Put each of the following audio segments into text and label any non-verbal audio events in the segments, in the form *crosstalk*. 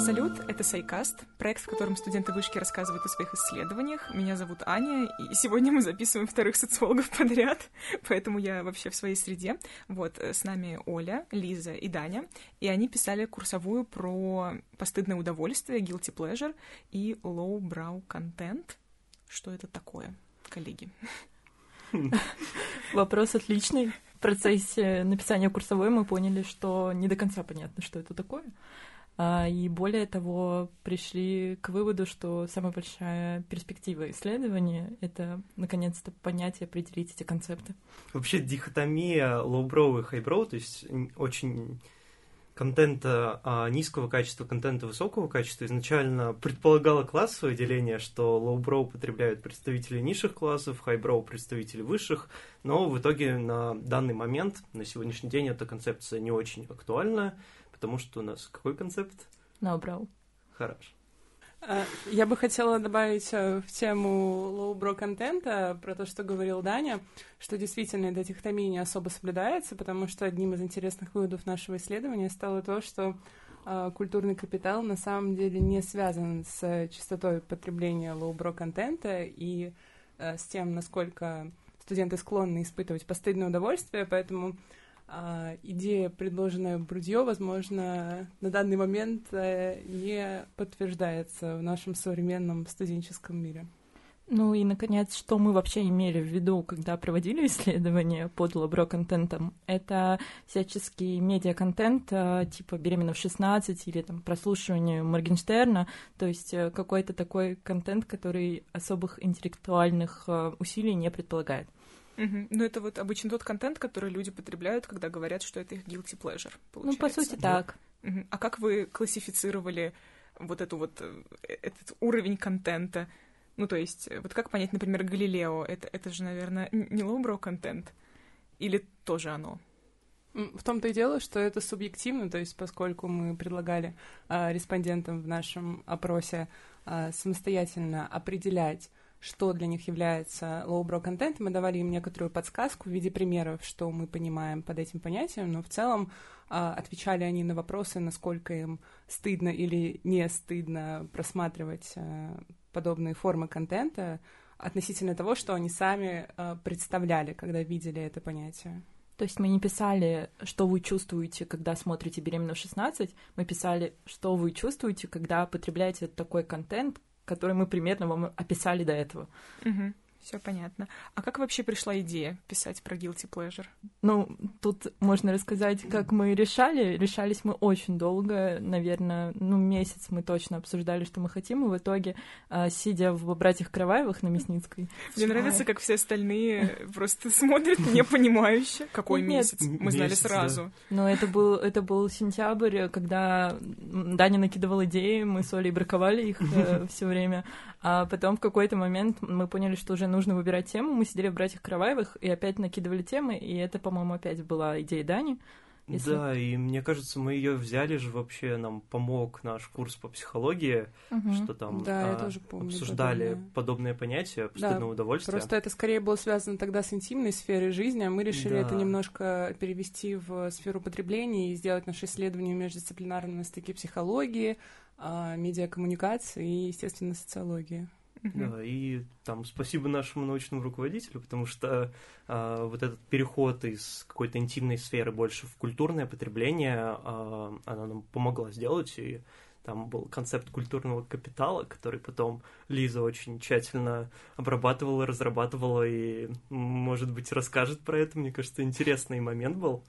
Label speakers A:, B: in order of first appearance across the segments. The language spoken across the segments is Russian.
A: Салют, это Сайкаст, проект, в котором студенты вышки рассказывают о своих исследованиях. Меня зовут Аня, и сегодня мы записываем вторых социологов *laughs* подряд, поэтому я вообще в своей среде. Вот, э, с нами Оля, Лиза и Даня, и они писали курсовую про постыдное удовольствие, guilty pleasure и low-brow content. Что это такое, коллеги? *laughs*
B: Вопрос отличный. В процессе написания курсовой мы поняли, что не до конца понятно, что это такое. А, и более того, пришли к выводу, что самая большая перспектива исследования — это, наконец-то, понять и определить эти концепты.
C: Вообще дихотомия lowbrow и highbrow, то есть очень контента низкого качества, контента высокого качества изначально предполагала классовое деление, что lowbrow потребляют представители низших классов, highbrow представители высших, но в итоге на данный момент, на сегодняшний день эта концепция не очень актуальна, потому что у нас какой концепт?
B: Набрал.
C: Хорошо.
D: А, я бы хотела добавить э, в тему лоу-бро контента про то, что говорил Даня, что действительно эта дихотомия не особо соблюдается, потому что одним из интересных выводов нашего исследования стало то, что э, культурный капитал на самом деле не связан с частотой потребления лоу-бро контента и э, с тем, насколько студенты склонны испытывать постыдное удовольствие, поэтому а, идея, предложенная Брудье, возможно, на данный момент э, не подтверждается в нашем современном студенческом мире.
B: Ну и, наконец, что мы вообще имели в виду, когда проводили *laughs* исследования под лабро-контентом? Это всяческий медиа-контент, э, типа «Беременна в 16» или там прослушивание Моргенштерна, то есть э, какой-то такой контент, который особых интеллектуальных усилий не предполагает.
A: Угу. Ну, это вот обычно тот контент, который люди потребляют, когда говорят, что это их guilty pleasure. Получается.
B: Ну, по сути, так.
A: Угу. А как вы классифицировали вот эту вот э, этот уровень контента? Ну, то есть, э, вот как понять, например, Галилео? Это, это же, наверное, не лоубро контент? Или тоже оно?
D: В том-то и дело, что это субъективно, то есть поскольку мы предлагали э, респондентам в нашем опросе э, самостоятельно определять что для них является low-brow контент. Мы давали им некоторую подсказку в виде примеров, что мы понимаем под этим понятием, но в целом а, отвечали они на вопросы, насколько им стыдно или не стыдно просматривать а, подобные формы контента относительно того, что они сами а, представляли, когда видели это понятие.
B: То есть мы не писали, что вы чувствуете, когда смотрите «Беременна в 16», мы писали, что вы чувствуете, когда потребляете такой контент, который мы примерно вам описали до этого.
A: Угу. Все понятно. А как вообще пришла идея писать про guilty pleasure?
B: Ну, тут можно рассказать, как мы решали. Решались мы очень долго, наверное, ну, месяц мы точно обсуждали, что мы хотим, и в итоге, а, сидя в «Братьях Кроваевых» на Мясницкой...
A: Мне нравится, как все остальные просто смотрят непонимающе. Какой месяц? Мы знали сразу.
B: Но это был, это был сентябрь, когда Даня накидывал идеи, мы с Олей браковали их э, все время, а потом в какой-то момент мы поняли, что уже нужно выбирать тему. Мы сидели в «Братьях Караваевых» и опять накидывали темы, и это, по-моему, опять была идея Дани.
C: Если... Да, и мне кажется, мы ее взяли же вообще, нам помог наш курс по психологии, угу. что там
D: да, а, я тоже помню,
C: обсуждали подобное, подобное понятие постыдного да, удовольствия.
D: Просто это скорее было связано тогда с интимной сферой жизни, а мы решили да. это немножко перевести в сферу потребления и сделать наше исследование междисциплинарно на стыке психологии, а, медиакоммуникации и, естественно, социологии.
C: Да, и там спасибо нашему научному руководителю, потому что а, вот этот переход из какой-то интимной сферы больше в культурное потребление, а, она нам помогла сделать, и там был концепт культурного капитала, который потом Лиза очень тщательно обрабатывала, разрабатывала и, может быть, расскажет про это. Мне кажется, интересный момент был.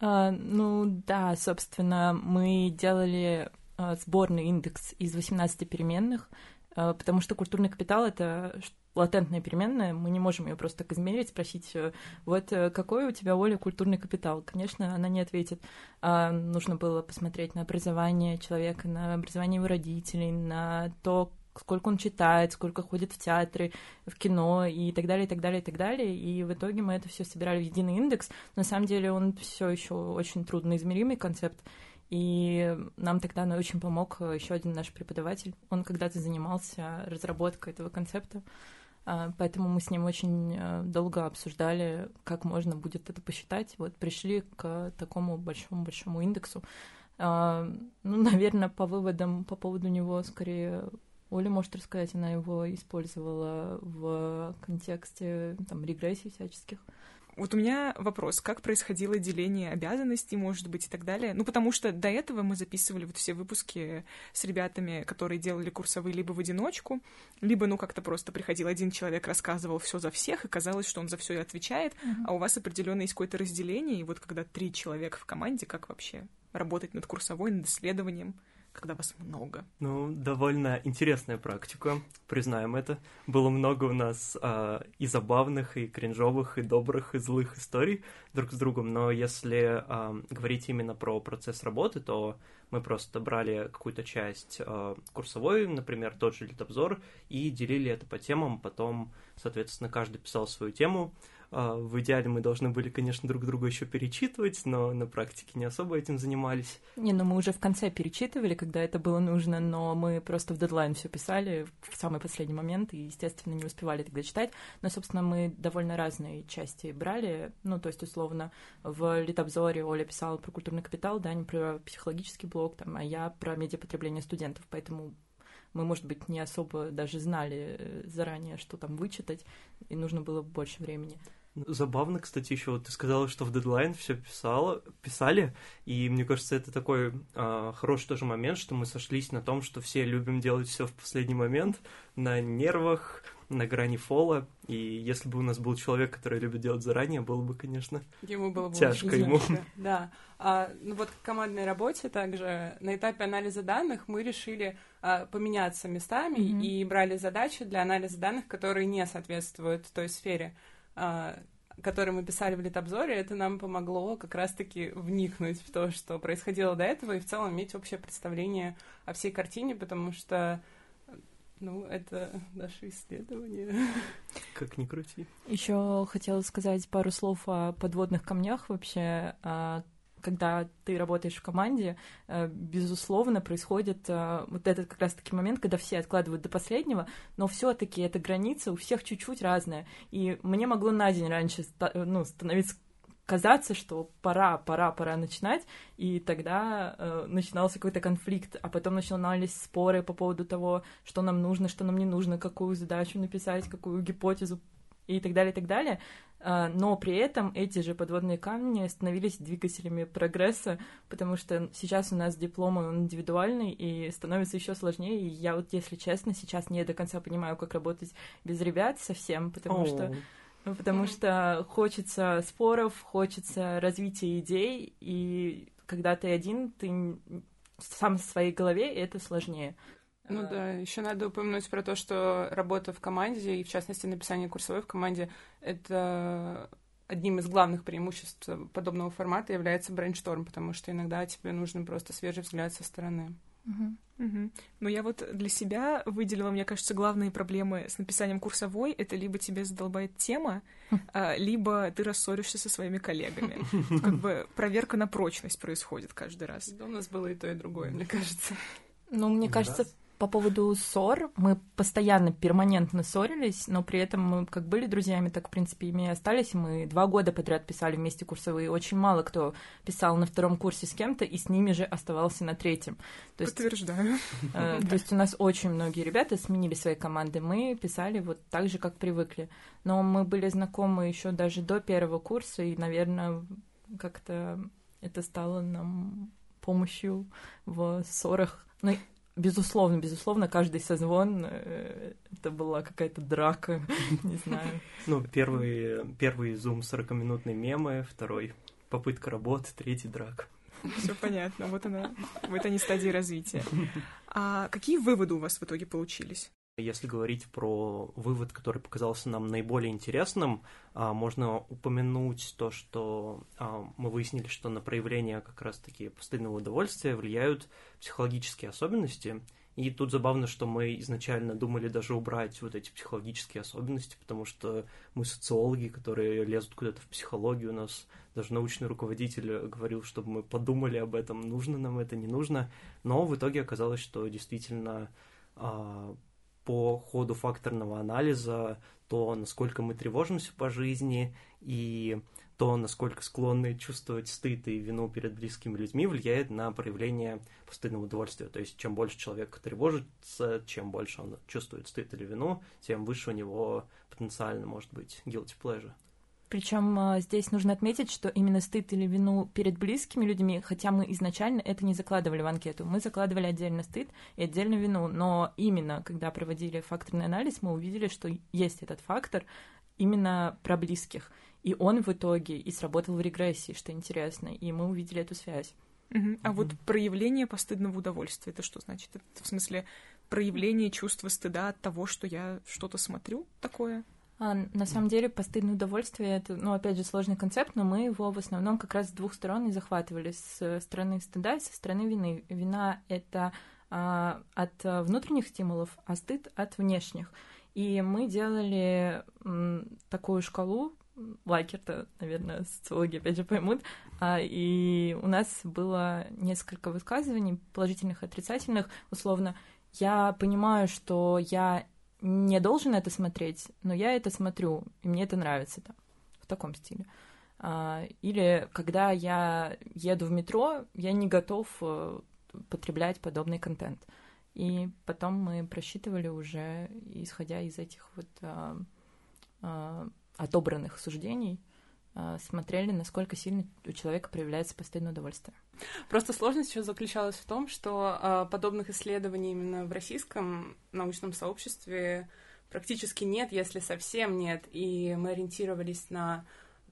B: А, ну да, собственно, мы делали а, сборный индекс из 18 переменных, потому что культурный капитал — это латентная переменная, мы не можем ее просто так измерить, спросить, э, вот э, какой у тебя, Оля, культурный капитал? Конечно, она не ответит. А нужно было посмотреть на образование человека, на образование его родителей, на то, сколько он читает, сколько ходит в театры, в кино и так далее, и так далее, и так далее. И в итоге мы это все собирали в единый индекс. На самом деле он все еще очень трудноизмеримый концепт. И нам тогда очень помог еще один наш преподаватель. Он когда-то занимался разработкой этого концепта, а, поэтому мы с ним очень э, долго обсуждали, как можно будет это посчитать. Вот пришли к такому большому-большому индексу. А, ну, наверное, по выводам по поводу него скорее Оля может рассказать, она его использовала в контексте там, регрессий всяческих.
A: Вот у меня вопрос, как происходило деление обязанностей, может быть, и так далее. Ну, потому что до этого мы записывали вот все выпуски с ребятами, которые делали курсовые либо в одиночку, либо, ну, как-то просто приходил один человек, рассказывал все за всех, и казалось, что он за все и отвечает, uh-huh. а у вас определенно есть какое-то разделение, и вот когда три человека в команде, как вообще работать над курсовой, над исследованием? Когда вас много?
C: Ну, довольно интересная практика, признаем это. Было много у нас а, и забавных, и кринжовых, и добрых, и злых историй друг с другом, но если а, говорить именно про процесс работы, то мы просто брали какую-то часть а, курсовой, например, тот же литобзор, и делили это по темам, потом, соответственно, каждый писал свою тему, в идеале мы должны были, конечно, друг друга еще перечитывать, но на практике не особо этим занимались.
B: Не, ну мы уже в конце перечитывали, когда это было нужно, но мы просто в дедлайн все писали в самый последний момент и, естественно, не успевали тогда читать. Но, собственно, мы довольно разные части брали. Ну, то есть, условно, в литобзоре Оля писала про культурный капитал, да, не про психологический блок, там, а я про медиапотребление студентов, поэтому мы, может быть, не особо даже знали э, заранее, что там вычитать, и нужно было больше времени.
C: Забавно, кстати, еще вот ты сказала, что в дедлайн все писала, писали, и мне кажется, это такой а, хороший тоже момент, что мы сошлись на том, что все любим делать все в последний момент, на нервах, на грани фола, и если бы у нас был человек, который любит делать заранее, было бы, конечно,
D: ему было бы
C: тяжко ему.
D: Да. А, ну вот в командной работе также на этапе анализа данных мы решили а, поменяться местами mm-hmm. и брали задачи для анализа данных, которые не соответствуют той сфере который мы писали в литобзоре, это нам помогло как раз-таки вникнуть в то, что происходило до этого, и в целом иметь общее представление о всей картине, потому что ну, это наше исследование.
C: Как ни крути.
B: Еще хотела сказать пару слов о подводных камнях вообще, а, когда ты работаешь в команде, э, безусловно, происходит э, вот этот как раз-таки момент, когда все откладывают до последнего, но все таки эта граница у всех чуть-чуть разная. И мне могло на день раньше ну, становиться казаться, что пора, пора, пора начинать, и тогда э, начинался какой-то конфликт, а потом начинались споры по поводу того, что нам нужно, что нам не нужно, какую задачу написать, какую гипотезу и так далее, и так далее. А, но при этом эти же подводные камни становились двигателями прогресса, потому что сейчас у нас диплом он индивидуальный и становится еще сложнее. И я вот, если честно, сейчас не до конца понимаю, как работать без ребят совсем, потому что ну, потому что хочется споров, хочется развития идей, и когда ты один, ты сам в своей голове, и это сложнее.
D: Ну да, еще надо упомянуть про то, что работа в команде, и в частности написание курсовой в команде, это одним из главных преимуществ подобного формата является брейншторм, потому что иногда тебе нужен просто свежий взгляд со стороны.
A: Угу. Угу. Но я вот для себя выделила, мне кажется, главные проблемы с написанием курсовой. Это либо тебе задолбает тема, а, либо ты рассоришься со своими коллегами. *laughs* Как бы проверка на прочность происходит каждый раз.
D: Да, у нас было и то, и другое, мне кажется.
B: Ну, мне кажется, по поводу ссор, мы постоянно, перманентно ссорились, но при этом мы как были друзьями, так, в принципе, ими и остались. Мы два года подряд писали вместе курсовые. Очень мало кто писал на втором курсе с кем-то и с ними же оставался на третьем.
A: То есть, Подтверждаю.
B: Э, то есть у нас очень многие ребята сменили свои команды. Мы писали вот так же, как привыкли. Но мы были знакомы еще даже до первого курса, и, наверное, как-то это стало нам помощью в ссорах. Ну, Безусловно, безусловно, каждый созвон э, это была какая-то драка, *laughs* не знаю.
C: Ну, первый, первый зум 40-минутный мемы, второй попытка работы, третий драк.
A: Все понятно, вот она, вот они стадии развития. А какие выводы у вас в итоге получились?
C: Если говорить про вывод, который показался нам наиболее интересным, а, можно упомянуть то, что а, мы выяснили, что на проявление как раз-таки постоянного удовольствия влияют психологические особенности. И тут забавно, что мы изначально думали даже убрать вот эти психологические особенности, потому что мы социологи, которые лезут куда-то в психологию, у нас даже научный руководитель говорил, чтобы мы подумали об этом, нужно нам это, не нужно. Но в итоге оказалось, что действительно а, по ходу факторного анализа то, насколько мы тревожимся по жизни, и то, насколько склонны чувствовать стыд и вину перед близкими людьми, влияет на проявление постыдного удовольствия. То есть, чем больше человек тревожится, чем больше он чувствует стыд или вину, тем выше у него потенциально может быть guilty pleasure.
B: Причем а, здесь нужно отметить, что именно стыд или вину перед близкими людьми, хотя мы изначально это не закладывали в анкету, мы закладывали отдельно стыд и отдельно вину, но именно когда проводили факторный анализ, мы увидели, что есть этот фактор именно про близких. И он в итоге и сработал в регрессии, что интересно, и мы увидели эту связь.
A: Uh-huh. А uh-huh. вот проявление постыдного удовольствия, это что значит? Это в смысле проявление чувства стыда от того, что я что-то смотрю такое?
B: А, на самом деле, постыдное удовольствие это, ну, опять же, сложный концепт, но мы его в основном как раз с двух сторон и захватывали: с стороны стыда и со стороны вины. Вина это а, от внутренних стимулов, а стыд от внешних. И мы делали такую шкалу, лайкер-то, наверное, социологи опять же поймут, а, и у нас было несколько высказываний, положительных отрицательных, условно. Я понимаю, что я не должен это смотреть, но я это смотрю, и мне это нравится там, в таком стиле. А, или когда я еду в метро, я не готов э, потреблять подобный контент. И потом мы просчитывали уже, исходя из этих вот а, а, отобранных суждений, смотрели, насколько сильно у человека проявляется постыдное удовольствие.
D: Просто сложность еще заключалась в том, что а, подобных исследований именно в российском научном сообществе практически нет, если совсем нет. И мы ориентировались на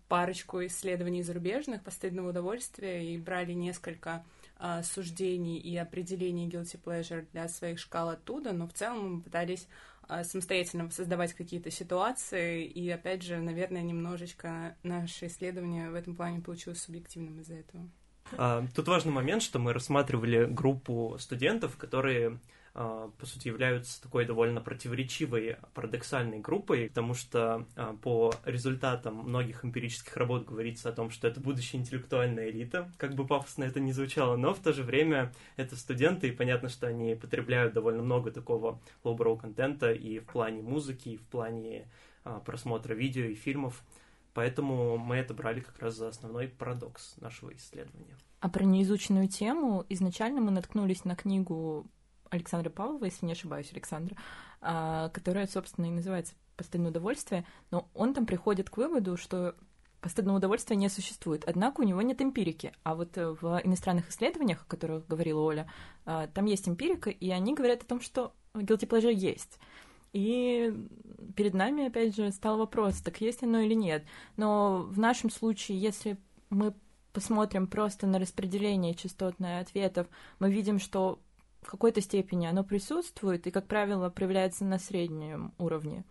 D: парочку исследований зарубежных постыдного удовольствия и брали несколько а, суждений и определений guilty pleasure для своих шкал оттуда, но в целом мы пытались а, самостоятельно создавать какие-то ситуации, и, опять же, наверное, немножечко наше исследование в этом плане получилось субъективным из-за этого.
C: А, тут важный момент, что мы рассматривали группу студентов, которые а, по сути, являются такой довольно противоречивой, парадоксальной группой, потому что а, по результатам многих эмпирических работ говорится о том, что это будущая интеллектуальная элита, как бы пафосно это ни звучало, но в то же время это студенты, и понятно, что они потребляют довольно много такого lowbrow контента и в плане музыки, и в плане а, просмотра видео и фильмов. Поэтому мы это брали как раз за основной парадокс нашего исследования.
B: А про неизученную тему изначально мы наткнулись на книгу Александра Павлова, если не ошибаюсь, Александра, а, которая, собственно, и называется «Постыдное удовольствие», но он там приходит к выводу, что постыдного удовольствия не существует. Однако у него нет эмпирики. А вот э, в иностранных исследованиях, о которых говорила Оля, а, там есть эмпирика, и они говорят о том, что guilty pleasure есть. И перед нами, опять же, стал вопрос, так есть оно или нет. Но в нашем случае, если мы посмотрим просто на распределение частотных ответов, мы видим, что в какой-то степени оно присутствует и, как правило, проявляется на среднем уровне.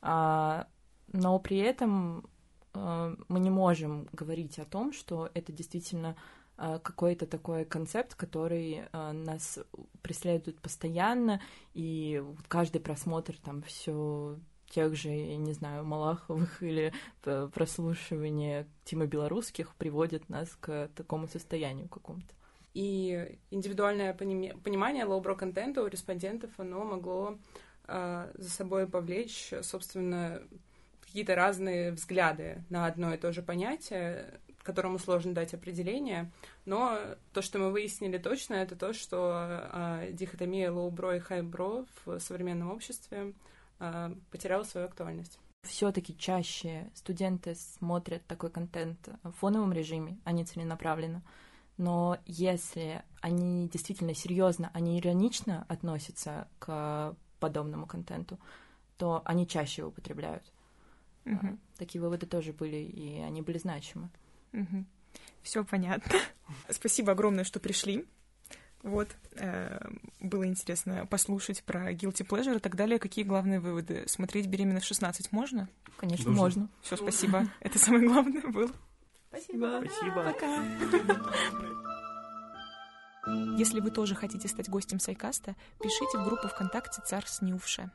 B: А, но при этом а, мы не можем говорить о том, что это действительно а, какой-то такой концепт, который а, нас преследует постоянно, и каждый просмотр там все тех же, я не знаю, Малаховых *laughs* или прослушивания Тима Белорусских приводит нас к такому состоянию какому-то.
D: И индивидуальное понимание лоу-бро контента у респондентов, оно могло э, за собой повлечь, собственно, какие-то разные взгляды на одно и то же понятие, которому сложно дать определение, но то, что мы выяснили точно, это то, что э, дихотомия лоу-бро и хай-бро в современном обществе э, потеряла свою актуальность.
B: Все-таки чаще студенты смотрят такой контент в фоновом режиме, а не целенаправленно но если они действительно серьезно, они иронично относятся к подобному контенту, то они чаще его употребляют. Угу. Такие выводы тоже были, и они были значимы.
A: Угу. Все понятно. *laughs* Спасибо огромное, что пришли. Вот, э, было интересно послушать про guilty pleasure и так далее. Какие главные выводы? Смотреть беременна в 16 можно?
B: Конечно, Должен. можно.
A: Все, спасибо. *laughs* Это самое главное было.
D: Спасибо.
C: Спасибо.
A: Пока. Если вы тоже хотите стать гостем Сайкаста, пишите в группу ВКонтакте «Царь снювше».